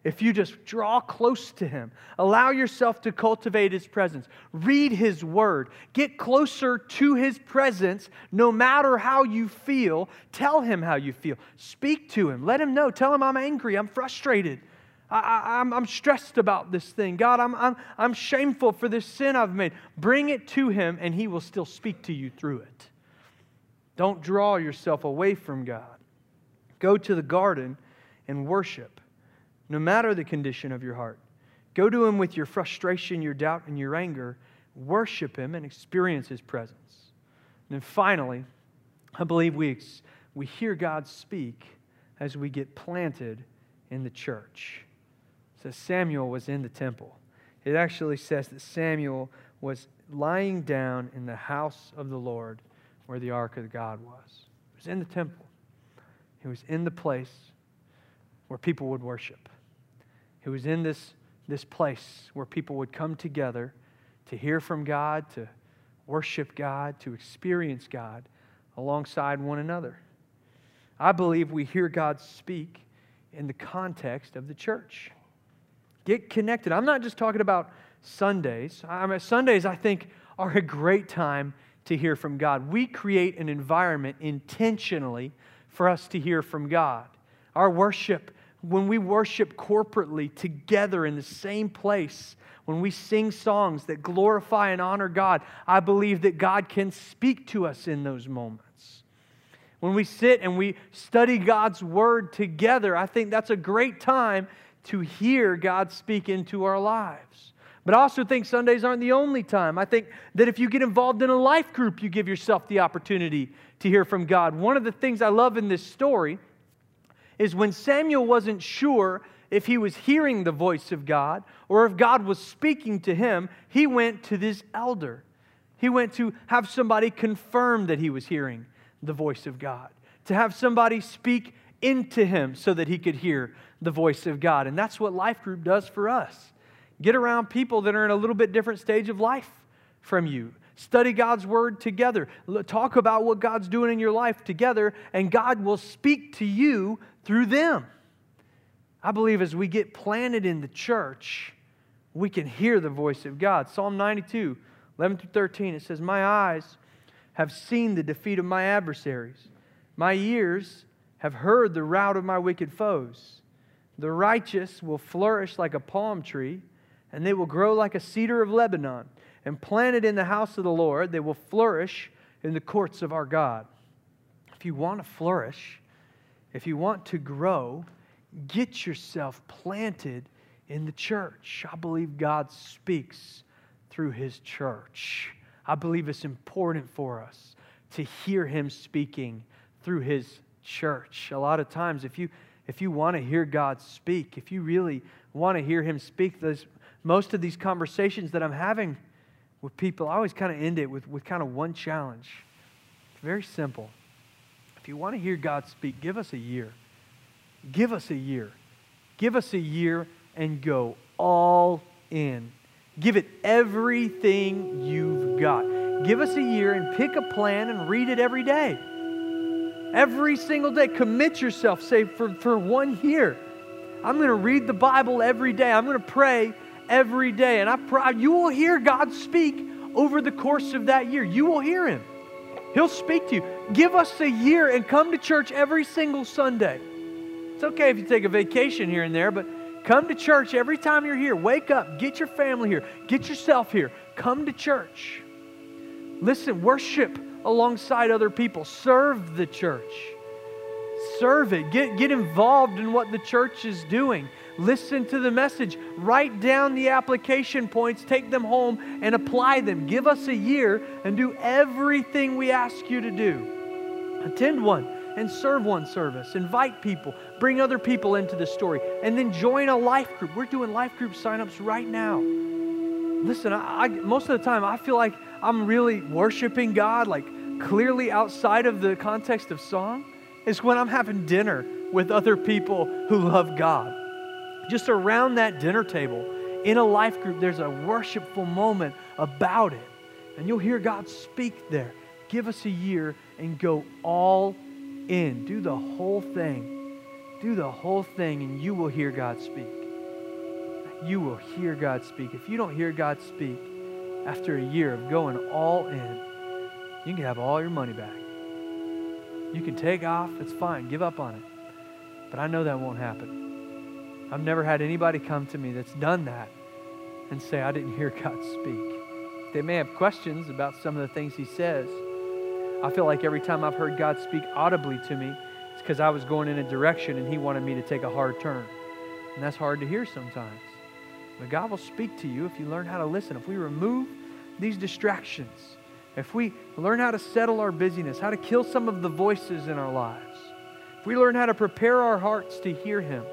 if you just draw close to Him, allow yourself to cultivate His presence, read His Word, get closer to His presence no matter how you feel, tell Him how you feel, speak to Him, let Him know, tell Him I'm angry, I'm frustrated. I, am stressed about this thing. God, I'm, I'm, I'm shameful for this sin I've made. Bring it to Him, and He will still speak to you through it. Don't draw yourself away from God. Go to the garden and worship no matter the condition of your heart. Go to Him with your frustration, your doubt, and your anger. Worship Him and experience His presence. And then finally, I believe we, we hear God speak as we get planted in the church. It says Samuel was in the temple. It actually says that Samuel was lying down in the house of the Lord where the ark of God was. He was in the temple. He was in the place where people would worship. He was in this, this place where people would come together to hear from God, to worship God, to experience God alongside one another. I believe we hear God speak in the context of the church. Get connected. I'm not just talking about Sundays. I mean, Sundays, I think, are a great time to hear from God. We create an environment intentionally for us to hear from God. Our worship when we worship corporately together in the same place, when we sing songs that glorify and honor God, I believe that God can speak to us in those moments. When we sit and we study God's word together, I think that's a great time to hear God speak into our lives. But I also think Sundays aren't the only time. I think that if you get involved in a life group, you give yourself the opportunity to hear from God. One of the things I love in this story is when Samuel wasn't sure if he was hearing the voice of God or if God was speaking to him, he went to this elder. He went to have somebody confirm that he was hearing the voice of God, to have somebody speak into him so that he could hear the voice of God. And that's what Life Group does for us. Get around people that are in a little bit different stage of life from you. Study God's word together. Talk about what God's doing in your life together, and God will speak to you through them. I believe as we get planted in the church, we can hear the voice of God. Psalm 92, 11 through 13, it says, My eyes have seen the defeat of my adversaries, my ears have heard the rout of my wicked foes. The righteous will flourish like a palm tree, and they will grow like a cedar of Lebanon and planted in the house of the Lord, they will flourish in the courts of our God. If you want to flourish, if you want to grow, get yourself planted in the church. I believe God speaks through his church. I believe it's important for us to hear him speaking through his church. A lot of times, if you if you want to hear God speak, if you really want to hear him speak, those, most of these conversations that I'm having with people, I always kind of end it with, with kind of one challenge. It's very simple. If you want to hear God speak, give us a year. Give us a year. Give us a year and go all in. Give it everything you've got. Give us a year and pick a plan and read it every day. Every single day, commit yourself, say, for, for one year. I'm going to read the Bible every day. I'm going to pray every day. And I pray you will hear God speak over the course of that year. You will hear Him. He'll speak to you. Give us a year and come to church every single Sunday. It's okay if you take a vacation here and there, but come to church every time you're here. Wake up, get your family here, get yourself here. Come to church. Listen, worship alongside other people, serve the church. Serve it. Get, get involved in what the church is doing. Listen to the message. Write down the application points, take them home, and apply them. Give us a year and do everything we ask you to do. Attend one and serve one service. Invite people. Bring other people into the story. And then join a life group. We're doing life group signups right now. Listen, I, I, most of the time I feel like I'm really worshiping God, like clearly outside of the context of song, is when I'm having dinner with other people who love God. Just around that dinner table in a life group, there's a worshipful moment about it. And you'll hear God speak there. Give us a year and go all in. Do the whole thing. Do the whole thing, and you will hear God speak. You will hear God speak. If you don't hear God speak after a year of going all in, you can have all your money back. You can take off, it's fine, give up on it. But I know that won't happen. I've never had anybody come to me that's done that and say, I didn't hear God speak. They may have questions about some of the things He says. I feel like every time I've heard God speak audibly to me, it's because I was going in a direction and He wanted me to take a hard turn. And that's hard to hear sometimes. But God will speak to you if you learn how to listen. If we remove these distractions, if we learn how to settle our busyness, how to kill some of the voices in our lives, if we learn how to prepare our hearts to hear Him,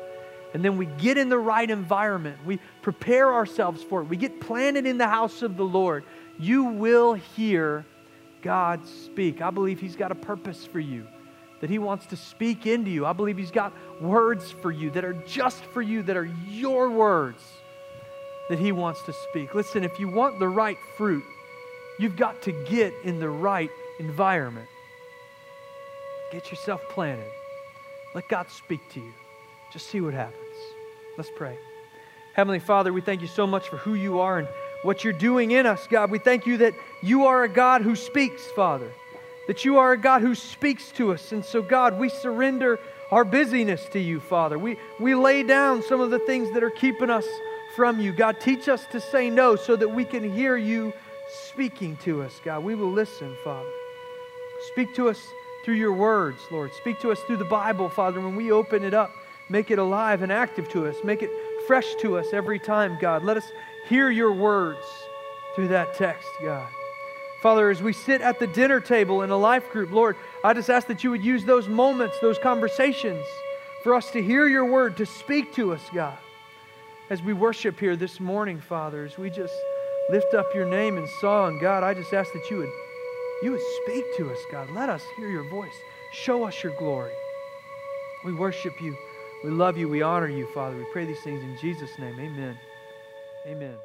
and then we get in the right environment, we prepare ourselves for it, we get planted in the house of the Lord, you will hear God speak. I believe He's got a purpose for you, that He wants to speak into you. I believe He's got words for you that are just for you, that are your words that He wants to speak. Listen, if you want the right fruit, you've got to get in the right environment. Get yourself planted. Let God speak to you. Just see what happens. Let's pray. Heavenly Father, we thank you so much for who you are and what you're doing in us, God. We thank you that you are a God who speaks, Father, that you are a God who speaks to us. And so, God, we surrender our busyness to you, Father. We, we lay down some of the things that are keeping us from you. God, teach us to say no so that we can hear you speaking to us, God. We will listen, Father. Speak to us through your words, Lord. Speak to us through the Bible, Father. When we open it up, make it alive and active to us. Make it fresh to us every time, God. Let us hear your words through that text, God. Father, as we sit at the dinner table in a life group, Lord, I just ask that you would use those moments, those conversations, for us to hear your word, to speak to us, God as we worship here this morning, Father, as we just lift up your name in song, God, I just ask that you would, you would speak to us, God. Let us hear your voice. Show us your glory. We worship you. We love you. We honor you, Father. We pray these things in Jesus' name. Amen. Amen.